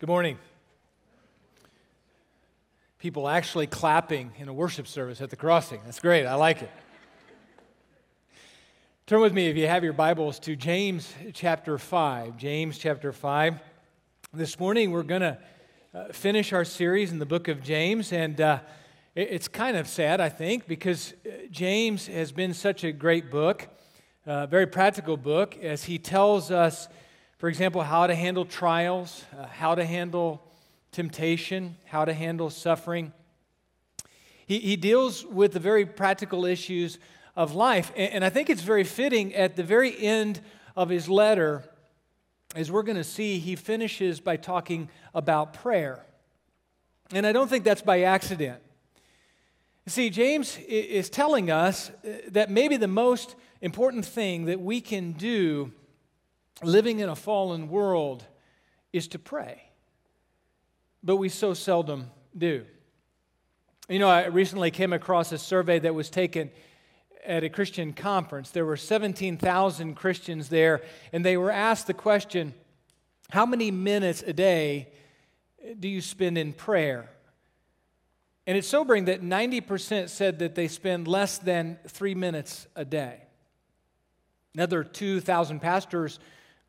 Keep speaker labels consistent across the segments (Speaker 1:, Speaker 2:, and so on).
Speaker 1: Good morning. People actually clapping in a worship service at the crossing. That's great. I like it. Turn with me, if you have your Bibles, to James chapter 5. James chapter 5. This morning, we're going to uh, finish our series in the book of James, and uh, it's kind of sad, I think, because uh, James has been such a great book, a very practical book, as he tells us for example, how to handle trials, uh, how to handle temptation, how to handle suffering. He, he deals with the very practical issues of life. And, and I think it's very fitting at the very end of his letter, as we're going to see, he finishes by talking about prayer. And I don't think that's by accident. See, James is telling us uh, that maybe the most important thing that we can do living in a fallen world is to pray. But we so seldom do. You know, I recently came across a survey that was taken at a Christian conference. There were 17,000 Christians there, and they were asked the question How many minutes a day do you spend in prayer? And it's sobering that 90% said that they spend less than three minutes a day. Another 2,000 pastors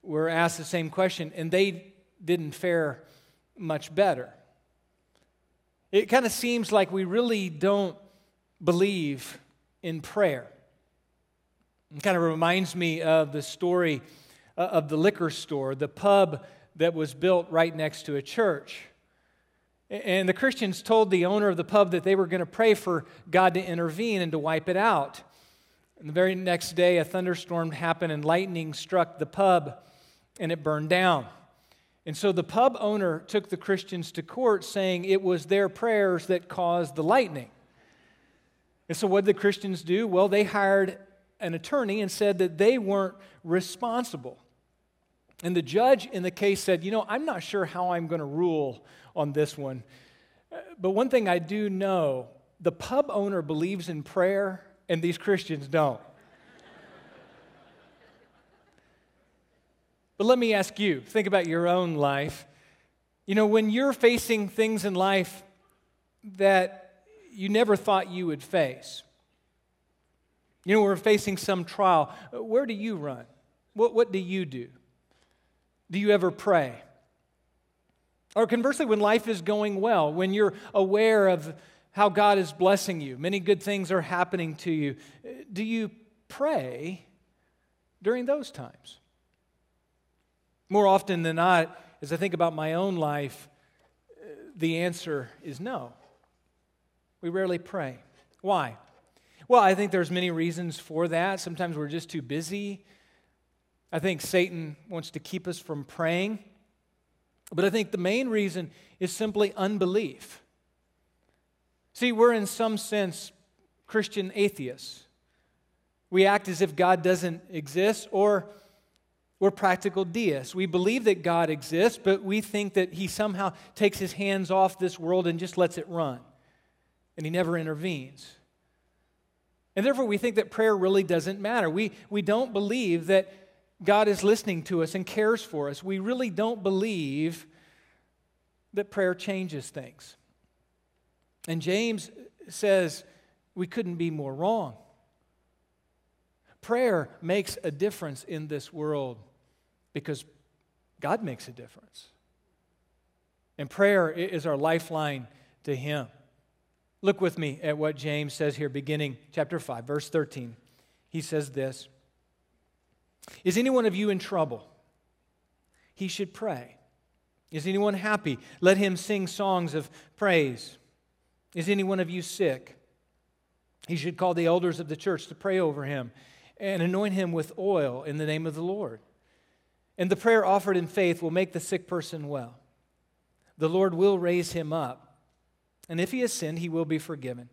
Speaker 1: were asked the same question, and they didn't fare much better. It kind of seems like we really don't believe in prayer. It kind of reminds me of the story uh, of the liquor store, the pub that was built right next to a church. And the Christians told the owner of the pub that they were going to pray for God to intervene and to wipe it out. And the very next day, a thunderstorm happened and lightning struck the pub and it burned down. And so the pub owner took the Christians to court saying it was their prayers that caused the lightning. And so what did the Christians do? Well, they hired an attorney and said that they weren't responsible. And the judge in the case said, You know, I'm not sure how I'm going to rule on this one. But one thing I do know the pub owner believes in prayer, and these Christians don't. But let me ask you think about your own life. You know, when you're facing things in life that you never thought you would face, you know, we're facing some trial, where do you run? What, what do you do? Do you ever pray? Or conversely, when life is going well, when you're aware of how God is blessing you, many good things are happening to you, do you pray during those times? More often than not, as I think about my own life, the answer is no. We rarely pray. Why? Well, I think there's many reasons for that. Sometimes we're just too busy. I think Satan wants to keep us from praying. But I think the main reason is simply unbelief. See, we're in some sense Christian atheists. We act as if God doesn't exist, or we're practical deists. We believe that God exists, but we think that He somehow takes His hands off this world and just lets it run, and He never intervenes. And therefore, we think that prayer really doesn't matter. We, we don't believe that God is listening to us and cares for us. We really don't believe that prayer changes things. And James says we couldn't be more wrong. Prayer makes a difference in this world because God makes a difference. And prayer is our lifeline to Him. Look with me at what James says here, beginning chapter 5, verse 13. He says this Is any one of you in trouble? He should pray. Is anyone happy? Let him sing songs of praise. Is any one of you sick? He should call the elders of the church to pray over him and anoint him with oil in the name of the Lord. And the prayer offered in faith will make the sick person well. The Lord will raise him up. And if he has sinned, he will be forgiven.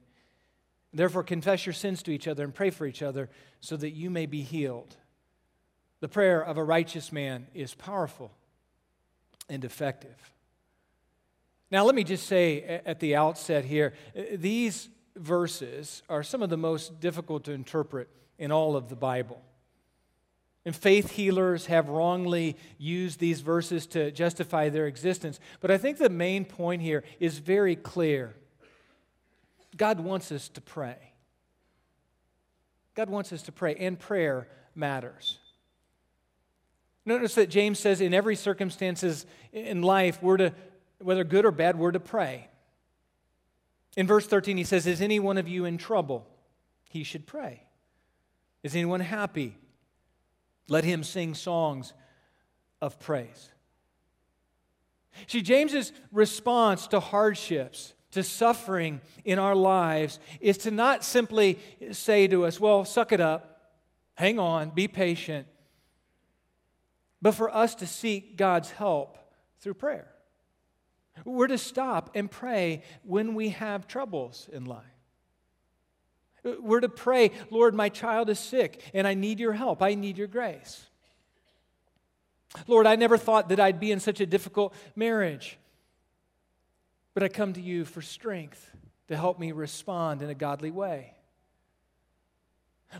Speaker 1: Therefore, confess your sins to each other and pray for each other so that you may be healed. The prayer of a righteous man is powerful and effective. Now, let me just say at the outset here these verses are some of the most difficult to interpret in all of the Bible. And faith healers have wrongly used these verses to justify their existence. But I think the main point here is very clear. God wants us to pray. God wants us to pray, and prayer matters. Notice that James says in every circumstances in life, we're to, whether good or bad, we're to pray. In verse 13, he says, Is any one of you in trouble? He should pray. Is anyone happy? Let him sing songs of praise. See, James's response to hardships, to suffering in our lives, is to not simply say to us, Well, suck it up, hang on, be patient but for us to seek God's help through prayer. We're to stop and pray when we have troubles in life. Uh, we're to pray, Lord, my child is sick and I need your help. I need your grace. Lord, I never thought that I'd be in such a difficult marriage, but I come to you for strength to help me respond in a godly way.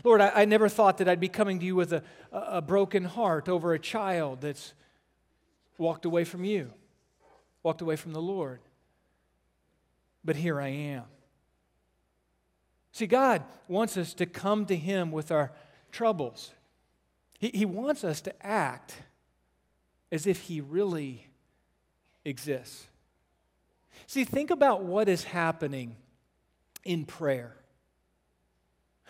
Speaker 1: Lord, I, I, never thought that I'd be coming to you with a, a broken heart over a child that's walked away from you, walked away from the Lord. But here I am. See, God wants us to come to Him with our troubles. He, he wants us to act as if He really exists. See, think about what is happening in prayer.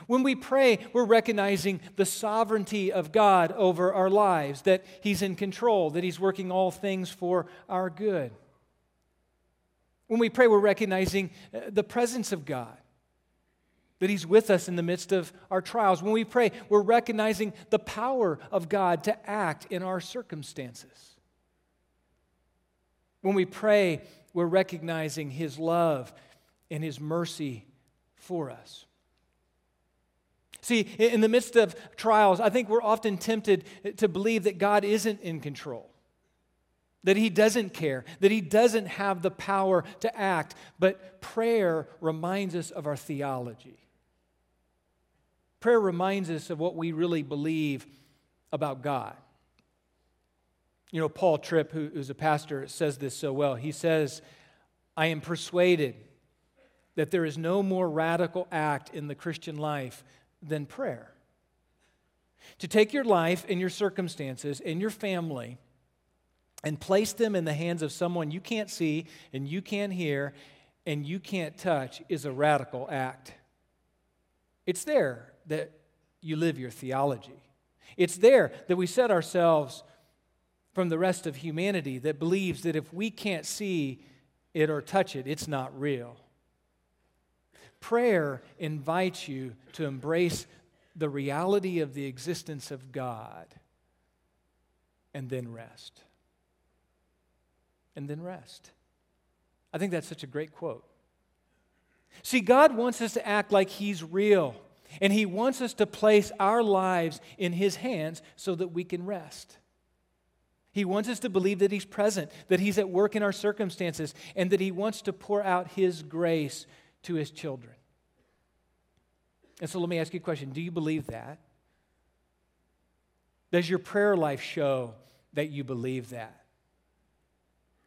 Speaker 1: When we pray, we're recognizing the sovereignty of God over our lives, that He's in control, that He's working all things for our good. When we pray, we're recognizing uh, the presence of God, that He's with us in the midst of our trials. When we pray, we're recognizing the power of God to act in our circumstances. When we pray, we're recognizing His love and His mercy for us. See, in the midst of trials, I think we're often tempted to believe that God isn't in control, that He doesn't care, that He doesn't have the power to act. But prayer reminds us of our theology. Prayer reminds us of what we really believe about God. You know, Paul Tripp, who's a pastor, says this so well. He says, I am persuaded that there is no more radical act in the Christian life than prayer. To take your life and your circumstances and your family and place them in the hands of someone you can't see and you can't hear and you can't touch is a radical act. It's there that you live your theology. It's there that we set ourselves from the rest of humanity that believes that if we can't see it or touch it, it's not real. Prayer invites you to embrace the reality of the existence of God and then rest. And then rest. I think that's such a great quote. See, God wants us to act like He's real, and He wants us to place our lives in His hands so that we can rest. He wants us to believe that He's present, that He's at work in our circumstances, and that He wants to pour out His grace to his children. And so let me ask you a question Do you believe that? Does your prayer life show that you believe that?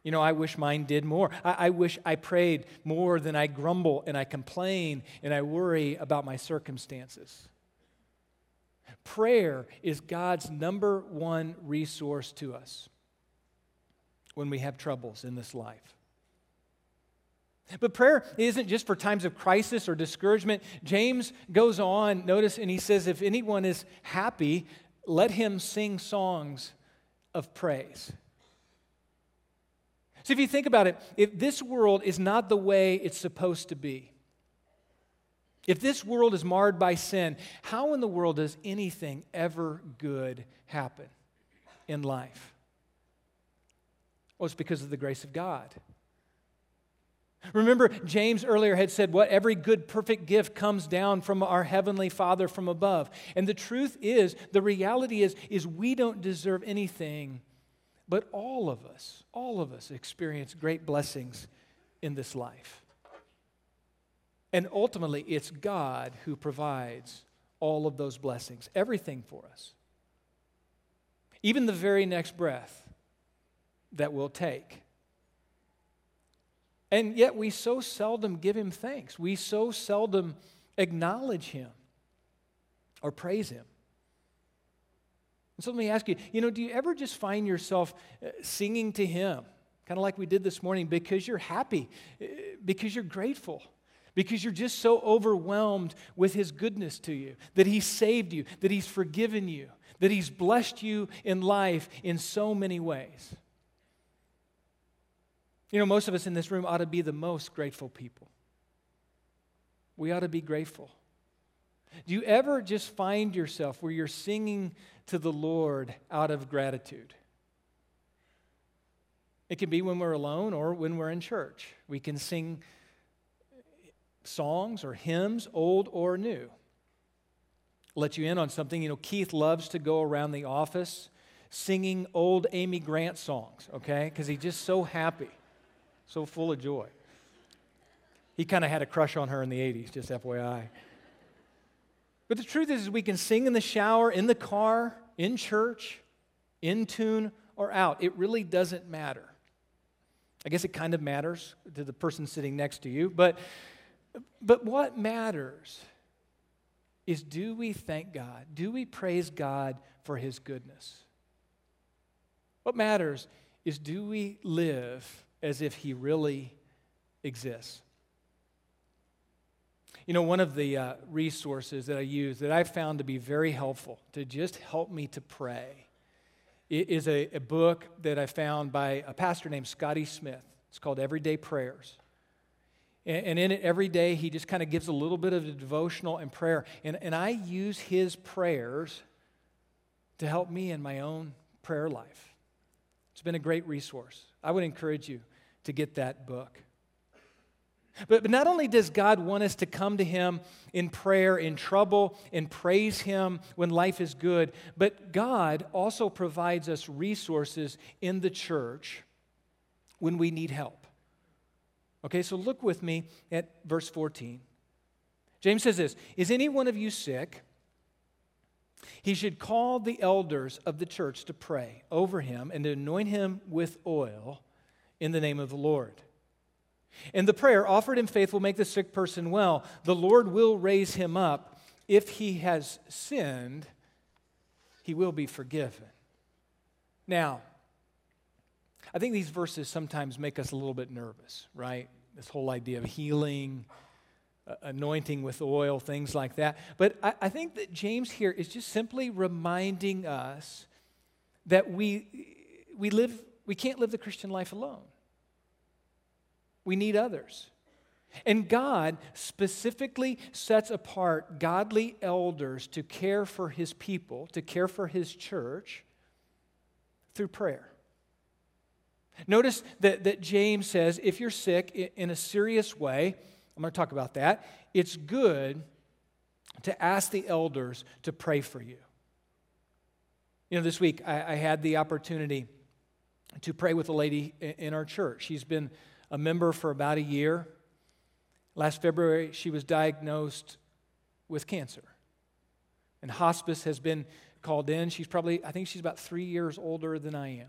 Speaker 1: You know, I wish mine did more. I, I, wish I prayed more than I grumble and I complain and I worry about my circumstances. Prayer is God's number one resource to us when we have troubles in this life. But prayer isn't just for times of crisis or discouragement. James goes on, notice, and he says, If anyone is happy, let him sing songs of praise. So if you think about it, if this world is not the way it's supposed to be, if this world is marred by sin, how in the world does anything ever good happen in life? Well, it's because of the grace of God. Remember, James earlier had said, What every good, perfect gift comes down from our Heavenly Father from above. And the truth is, the reality is, is we don't deserve anything, but all of us, all of us experience great blessings in this life. And ultimately, it's God who provides all of those blessings, everything for us. even the very next breath that we'll take. And yet we so seldom give him thanks. We so seldom acknowledge him or praise him. And so let me ask you, you know, do you ever just find yourself uh, singing to him, kind of like we did this morning, because you're happy, uh, because you're grateful? because you're just so overwhelmed with His goodness to you, that He saved you, that He's forgiven you, that He's blessed you in life in so many ways. You know, most of us in this room ought to be the most grateful people. We ought to be grateful. Do you ever just find yourself where you're singing to the Lord out of gratitude? It can be when we're alone or when we're in church. We can sing songs or hymns, old or new. let you in on something. You know, Keith loves to go around the office singing old Amy Grant songs, okay? Because he's just so happy, so full of joy. He kind of had a crush on her in the 80s, just FYI. But the truth is, we can sing in the shower, in the car, in church, in tune, or out. It really doesn't matter. I guess it kind of matters to the person sitting next to you, but but what matters is do we thank God? Do we praise God for his goodness? What matters is do we live as if he really exists? You know, one of the uh, resources that I use that I've found to be very helpful to just help me to pray is a, a book that I found by a pastor named Scotty Smith. It's called Everyday Prayers. And, in it every day, he just kind of gives a little bit of a devotional and prayer. And, and I use his prayers to help me in my own prayer life. It's been a great resource. I would encourage you to get that book. But, but not only does God want us to come to Him in prayer, in trouble, and praise Him when life is good, but God also provides us resources in the church when we need help. Okay, so look with me at verse 14. James says this Is any one of you sick? He should call the elders of the church to pray over him and to anoint him with oil in the name of the Lord. And the prayer offered in faith will make the sick person well. The Lord will raise him up. If he has sinned, he will be forgiven. Now, I think these verses sometimes make us a little bit nervous, right? This whole idea of healing, anointing with oil, things like that. But I, I think that James here is just simply reminding us that we, we live, we can't live the Christian life alone. We need others. And God specifically sets apart godly elders to care for his people, to care for his church through prayer. Notice that, that James says if you're sick in a serious way, I'm going to talk about that, it's good to ask the elders to pray for you. You know, this week I, I had the opportunity to pray with a lady in our church. She's been a member for about a year. Last February, she was diagnosed with cancer. And hospice has been called in. She's probably, I think she's about three years older than I am.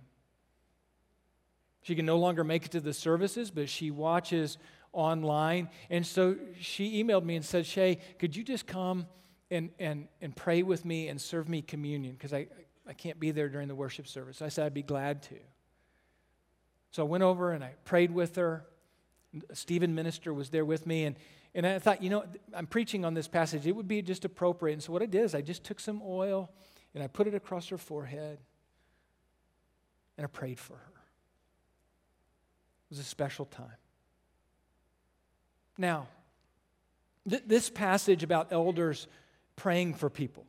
Speaker 1: She can no longer make it to the services, but she watches online. And so she emailed me and said, Shay, could you just come and, and, and pray with me and serve me communion? Because I, I can't be there during the worship service. I said, I'd be glad to. So I went over and I prayed with her. Stephen Minister was there with me. And, and I thought, you know, I'm preaching on this passage. It would be just appropriate. And so what I did is I just took some oil and I put it across her forehead and I prayed for her. It was a special time. Now, th- this passage about elders praying for people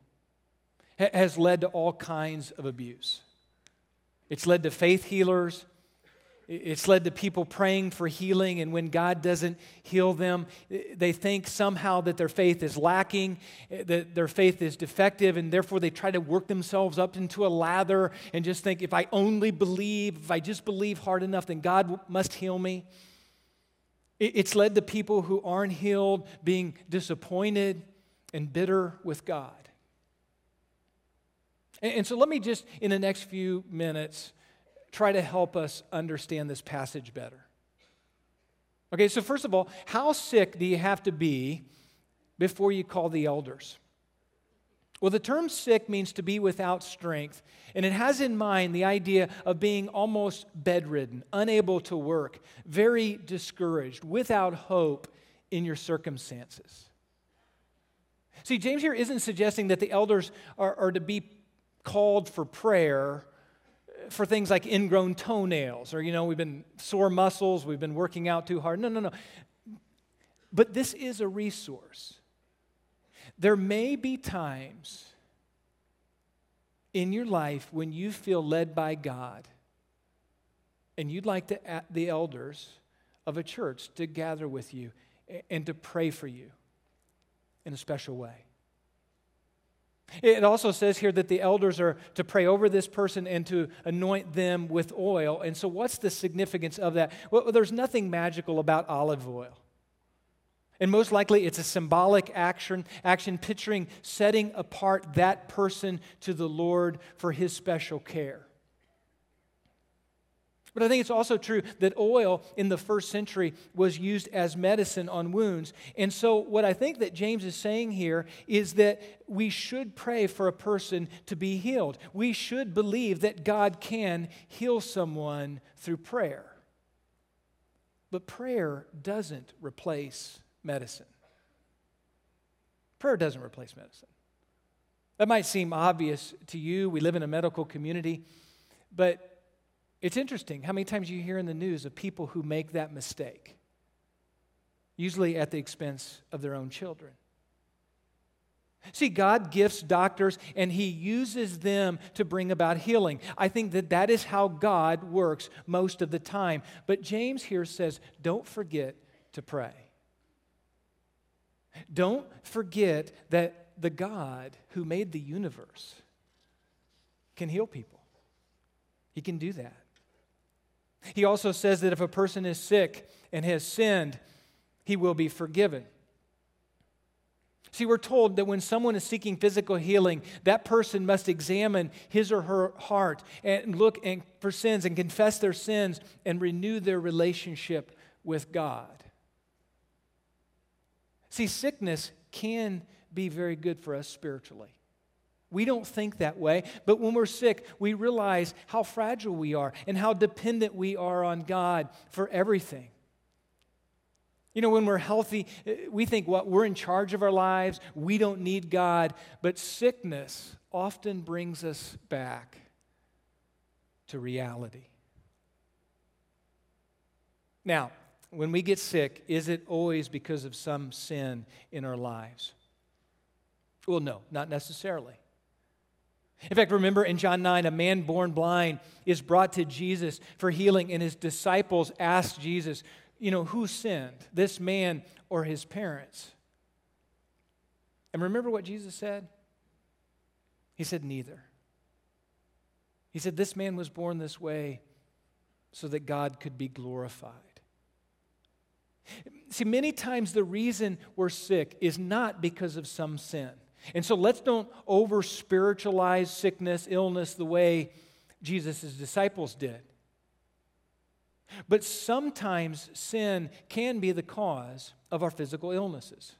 Speaker 1: ha- has led to all kinds of abuse. It's led to faith healers it's led to people praying for healing, and when God doesn't heal them, they think somehow that their faith is lacking, that their faith is defective, and therefore they try to work themselves up into a lather and just think, if I only believe, if I just believe hard enough, then God must heal me. It's led to people who aren't healed being disappointed and bitter with God. And, so let me just, in the next few minutes, try to help us understand this passage better. Okay, so first of all, how sick do you have to be before you call the elders? Well, the term sick means to be without strength, and it has in mind the idea of being almost bedridden, unable to work, very discouraged, without hope in your circumstances. See, James here isn't suggesting that the elders are, are to be called for prayer for things like ingrown toenails or, you know, we've been sore muscles, we've been working out too hard. No, no, no. But this is a resource. There may be times in your life when you feel led by God and you'd like to, the elders of a church to gather with you and to pray for you in a special way. It also says here that the elders are to pray over this person and to anoint them with oil. And so, what's the significance of that? Well, there's nothing magical about olive oil. And most likely, it's a symbolic action, action picturing setting apart that person to the Lord for his special care. But I think it's also true that oil in the first century was used as medicine on wounds. And so, what I think that James is saying here is that we should pray for a person to be healed. We should believe that God can heal someone through prayer. But prayer doesn't replace medicine. Prayer doesn't replace medicine. That might seem obvious to you. We live in a medical community, but it's interesting how many times you hear in the news of people who make that mistake, usually at the expense of their own children. See, God gifts doctors and He uses them to bring about healing. I think that that is how God works most of the time. But James here says, don't forget to pray. Don't forget that the God who made the universe can heal people. He can do that. He also says that if a person is sick and has sinned, he will be forgiven. See, we're told that when someone is seeking physical healing, that person must examine his or her heart and look for sins and confess their sins and renew their relationship with God. See, sickness can be very good for us spiritually. We don't think that way, but when we're sick, we realize how fragile we are and how dependent we are on God for everything. You know, when we're healthy, eh, we think, what, well, we're in charge of our lives, we don't need God, but sickness often brings us back to reality. Now, when we get sick, is it always because of some sin in our lives? Well, no, not necessarily. In fact, remember in John 9, a man born blind is brought to Jesus for healing, and his disciples asked Jesus, You know, who sinned, this man or his parents? And remember what Jesus said? He said, Neither. He said, This man was born this way so that God could be glorified. See, many times the reason we're sick is not because of some sin. And so let's don't over spiritualize sickness, illness the way Jesus' disciples did. But sometimes sin can be the cause of our physical illnesses.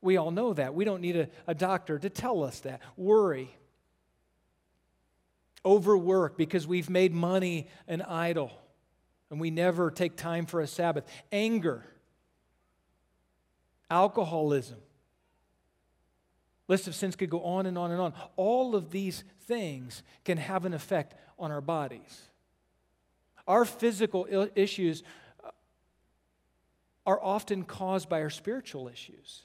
Speaker 1: We all know that. We don't need a, a doctor to tell us that. Worry, overwork because we've made money an idol and we never take time for a Sabbath, anger, alcoholism List of sins could go on and on and on. All of these things can have an effect on our bodies. Our physical issues uh, are often caused by our spiritual issues.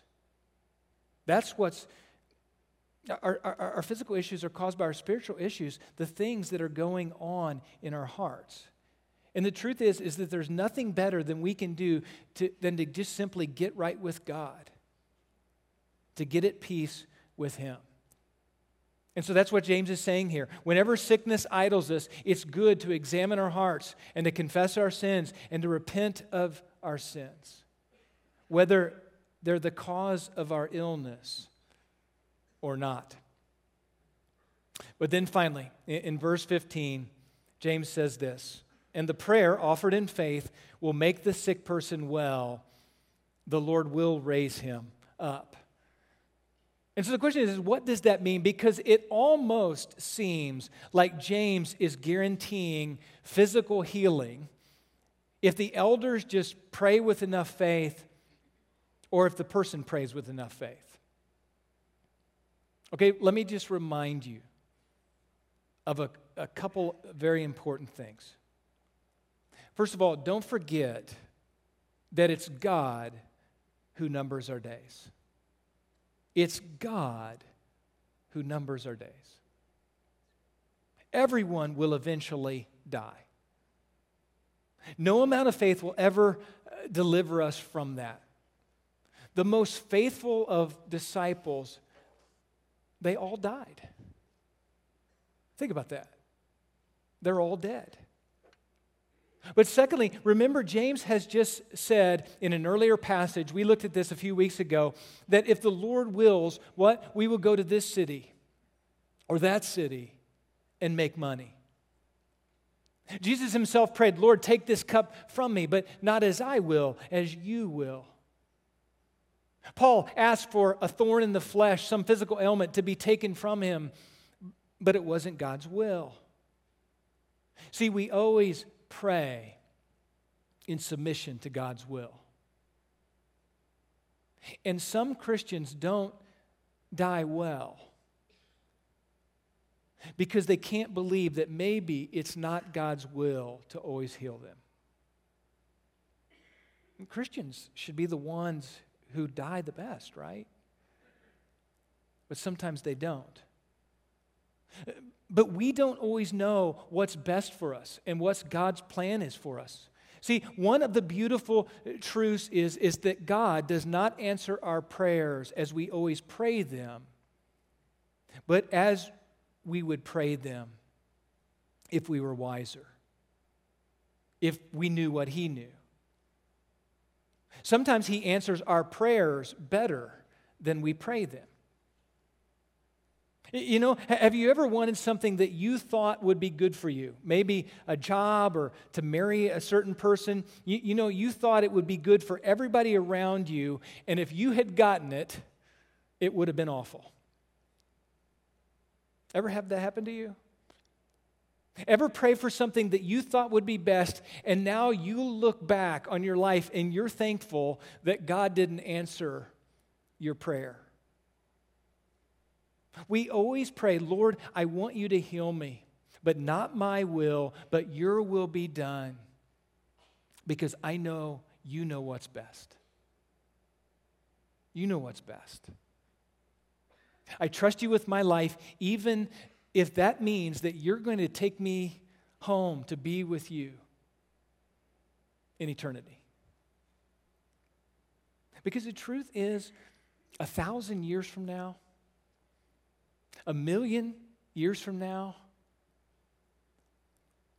Speaker 1: That's what's our, our, our, physical issues are caused by our spiritual issues, the things that are going on in our hearts. And the truth is, is that there's nothing better than we can do to, than to just simply get right with God to get at peace with Him. And so that's what James is saying here. Whenever sickness idles us, it's good to examine our hearts and to confess our sins and to repent of our sins, whether they're the cause of our illness or not. But then finally, in, verse 15, James says this And the prayer offered in faith will make the sick person well, the Lord will raise him up. And so the question is, what does that mean? Because it almost seems like James is guaranteeing physical healing if the elders just pray with enough faith or if the person prays with enough faith. Okay, let me just remind you of a, a couple very important things. First of all, don't forget that it's God who numbers our days. It's God who numbers our days. Everyone will eventually die. No amount of faith will ever uh, deliver us from that. The most faithful of disciples, they all died. Think about that. They're all dead. But secondly, remember, James has just said in an earlier passage, we looked at this a few weeks ago, that if the Lord wills, what? We will go to this city or that city and make money. Jesus himself prayed, Lord, take this cup from me, but not as I will, as you will. Paul asked for a thorn in the flesh, some physical ailment to be taken from him, but it wasn't God's will. See, we always pray in submission to God's will. And some Christians don't die well because they can't believe that maybe it's not God's will to always heal them. And Christians should be the ones who die the best, right? But sometimes they don't. But we don't always know what's best for us and what God's plan is for us. See, one of the beautiful truths is, is that God does not answer our prayers as we always pray them, but as we would pray them if we were wiser, if we knew what He knew. Sometimes He answers our prayers better than we pray them. You know, have you ever wanted something that you thought would be good for you? Maybe a job or to marry a certain person. You, you, know, you thought it would be good for everybody around you, and if you had gotten it, it would have been awful. Ever have that happen to you? Ever pray for something that you thought would be best, and now you look back on your life and you're thankful that God didn't answer your prayer? We always pray, Lord, I want you to heal me, but not my will, but your will be done, because I know you know what's best. You know what's best. I trust you with my life, even if that means that you're going to take me home to be with you in eternity. Because the truth is, a thousand years from now, a million years from now,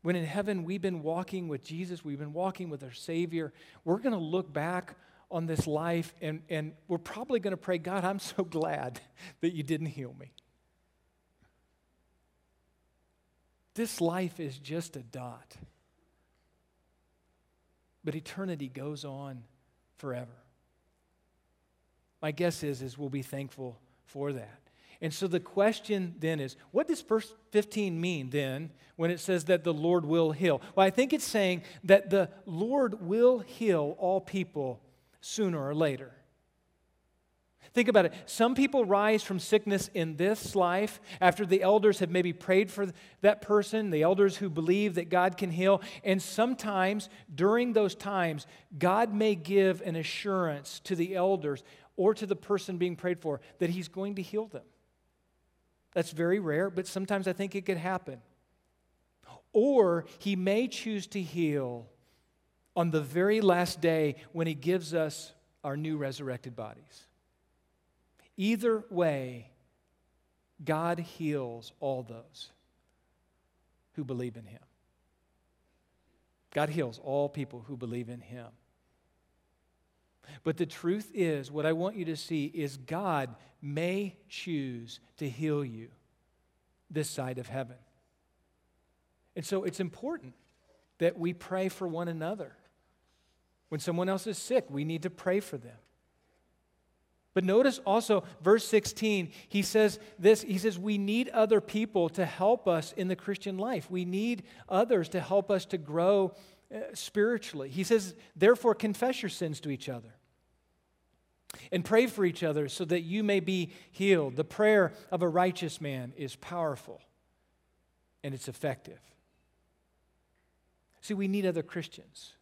Speaker 1: when in heaven we've been walking with Jesus, we've been walking with our Savior, we're going to look back on this life and, and we're probably going to pray, God, I'm so glad that you didn't heal me. This life is just a dot. But eternity goes on forever. My guess is, is we'll be thankful for that. And so the question then is what does verse 15 mean then when it says that the Lord will heal? Well, I think it's saying that the Lord will heal all people sooner or later. Think about it. Some people rise from sickness in this life after the elders have maybe prayed for that person, the elders who believe that God can heal. And sometimes during those times, God may give an assurance to the elders or to the person being prayed for that He's going to heal them. That's very rare, but sometimes I think it could happen. Or He may choose to heal on the very last day when He gives us our new resurrected bodies. Either way, God heals all those who believe in Him. God heals all people who believe in Him. But the truth is, what I want you to see is God may choose to heal you this side of heaven. And so it's important that we pray for one another. When someone else is sick, we need to pray for them. But notice also, verse 16, he says this He says, We need other people to help us in the Christian life. We need others to help us to grow uh, spiritually. He says, Therefore, confess your sins to each other and pray for each other so that you may be healed. The prayer of a righteous man is powerful and it's effective. See, we need other Christians.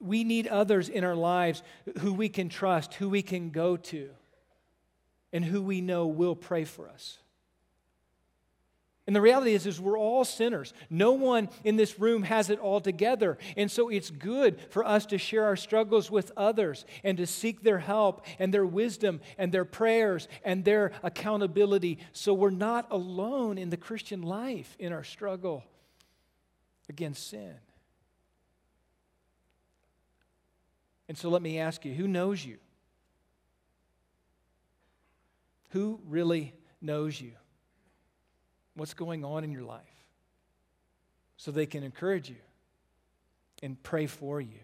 Speaker 1: We need others in our lives who we can trust, who we can go to, and who we know will pray for us. And the reality is, is we're all sinners. No one in this room has it all together. And so it's good for us to share our struggles with others and to seek their help and their wisdom and their prayers and their accountability so we're not alone in the Christian life in our struggle against sin. And so let me ask you who knows you? Who really knows you? What's going on in your life? So they can encourage you and pray for you.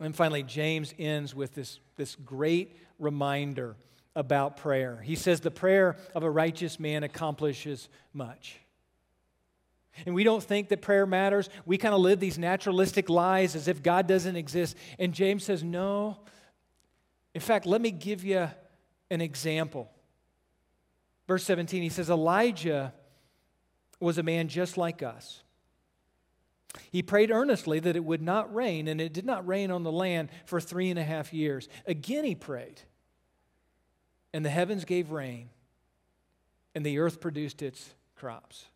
Speaker 1: And finally, James ends with this, this great reminder about prayer. He says, The prayer of a righteous man accomplishes much. And we don't think that prayer matters. We kind of live these naturalistic lies as if God doesn't exist. And James says, No. In fact, let me give you an example. Verse 17, he says, Elijah was a man just like us. He prayed earnestly that it would not rain, and it did not rain on the land for three and a half years. Again, he prayed, and the heavens gave rain, and the earth produced its crops.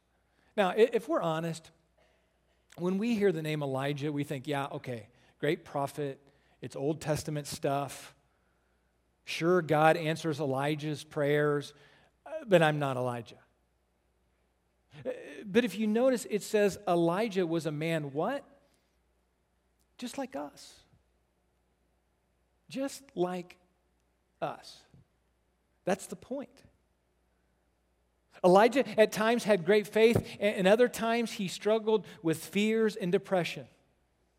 Speaker 1: Now, if we're honest, when we hear the name Elijah, we think, yeah, okay, great prophet, it's Old Testament stuff. Sure, God answers Elijah's prayers, but I'm not Elijah. Uh, but if you notice, it says Elijah was a man, what? Just like us. Just like us. That's the point. Elijah at times had great faith, and other times he struggled with fears and depression.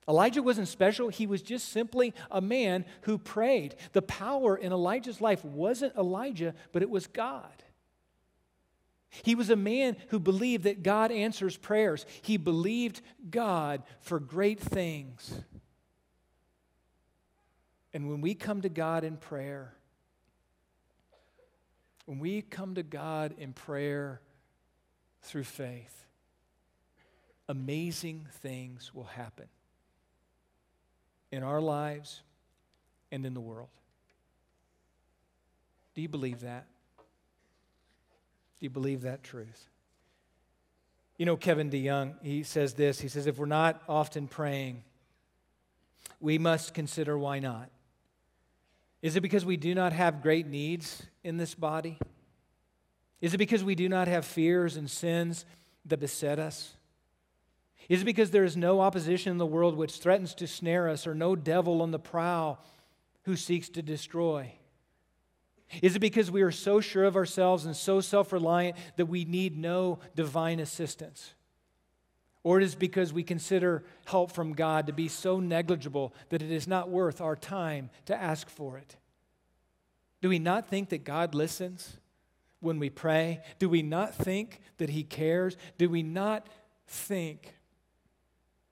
Speaker 1: Elijah wasn't special, he was just simply a man who prayed. The power in Elijah's life wasn't Elijah, but it was God. He was a man who believed that God answers prayers. He believed God for great things. And when we come to God in prayer, when we come to God in prayer through faith, amazing things will happen in our lives and in the world. Do you believe that? Do you believe that truth? You know, Kevin DeYoung, he says this. He says, if we're not often praying, we must consider why not. Is it because we do not have great needs in this body? Is it because we do not have fears and sins that beset us? Is it because there is no opposition in the world which threatens to snare us, or no devil on the prowl who seeks to destroy? Is it because we are so sure of ourselves and so self reliant that we need no divine assistance? Or it is because we consider help from God to be so negligible that it is not worth our time to ask for it? Do we not think that God listens when we pray? Do we not think that He cares? Do we not think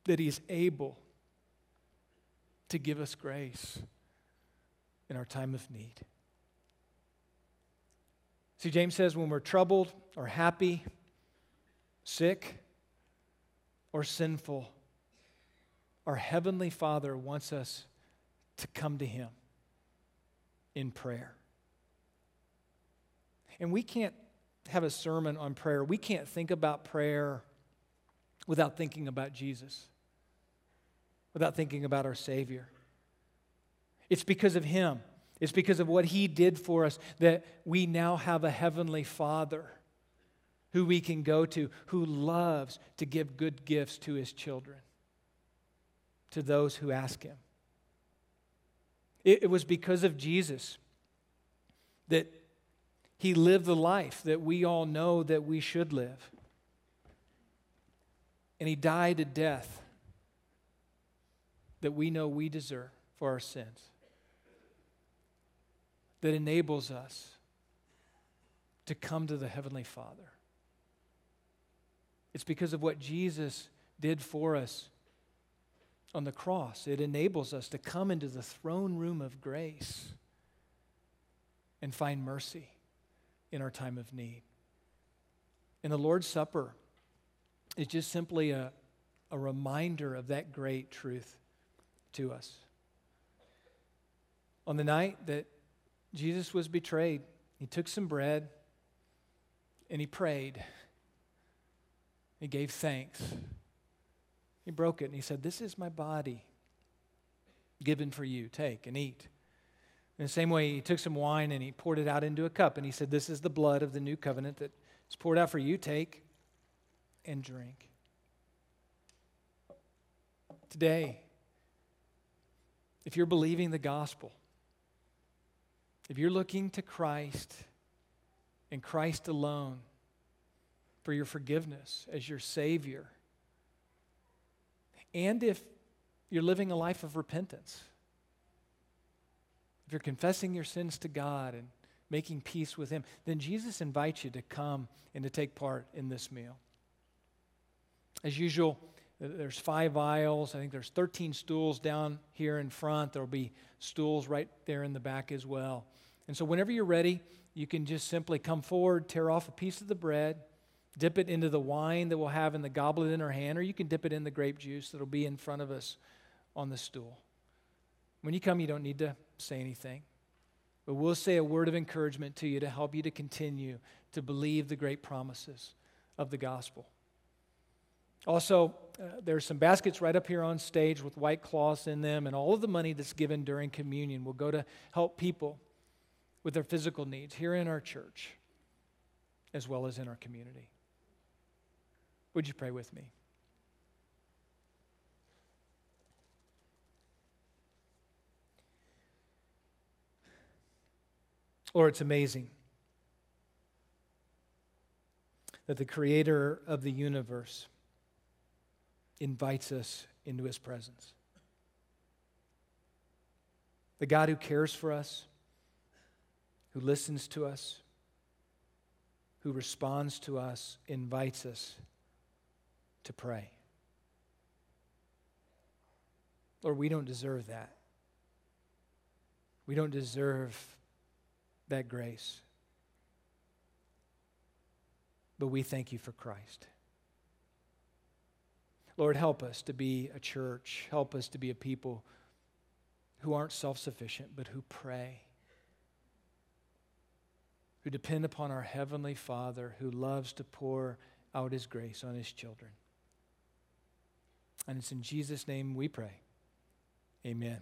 Speaker 1: that He's able to give us grace in our time of need? See, James says when we're troubled or happy, sick, or sinful, our Heavenly Father wants us to come to Him in prayer. And we can't have a sermon on prayer. We can't think about prayer without thinking about Jesus, without thinking about our Savior. It's because of Him, it's because of what He did for us that we now have a Heavenly Father who we can go to, who loves to give good gifts to his children, to those who ask him. It, it was because of Jesus that He lived the life that we all know that we should live. And he died a death that we know we deserve for our sins, that enables us to come to the Heavenly Father. It's because of what Jesus did for us on the cross. It enables us to come into the throne room of grace and find mercy in our time of need. And the Lord's Supper is just simply a, a reminder of that great truth to us. On the night that Jesus was betrayed, he took some bread and he prayed. He gave thanks. He broke it and he said, This is my body given for you. Take and eat. In the same way, he took some wine and he poured it out into a cup and he said, This is the blood of the new covenant that is poured out for you. Take and drink. Today, if you're believing the gospel, if you're looking to Christ and Christ alone for your forgiveness as your Savior, and if you're living a life of repentance, if you're confessing your sins to God and making peace with Him, then Jesus invites you to come and to take part in this meal. As usual, there's five aisles. I think there's 13 stools down here in front. There'll be stools right there in the back as well. And so, whenever you're ready, you can just simply come forward, tear off a piece of the bread, dip it into the wine that we'll have in the goblet in our hand, or you can dip it in the grape juice that'll be in front of us on the stool. When you come, you don't need to say anything, but we'll say a word of encouragement to you to help you to continue to believe the great promises of the gospel. Also, uh, there's some baskets right up here on stage with white cloths in them, and all of the money that's given during communion will go to help people with their physical needs here in our church as well as in our community. Would you pray with me? Lord, it's amazing that the creator of the universe invites us into his presence. The God who cares for us, who listens to us, who responds to us, invites us to pray. Lord, we don't deserve that. We don't deserve that grace. But we thank you for Christ. Lord, help us to be a church. Help us to be a people who aren't self sufficient, but who pray, who depend upon our Heavenly Father who loves to pour out His grace on His children. And it's in Jesus' name we pray. Amen.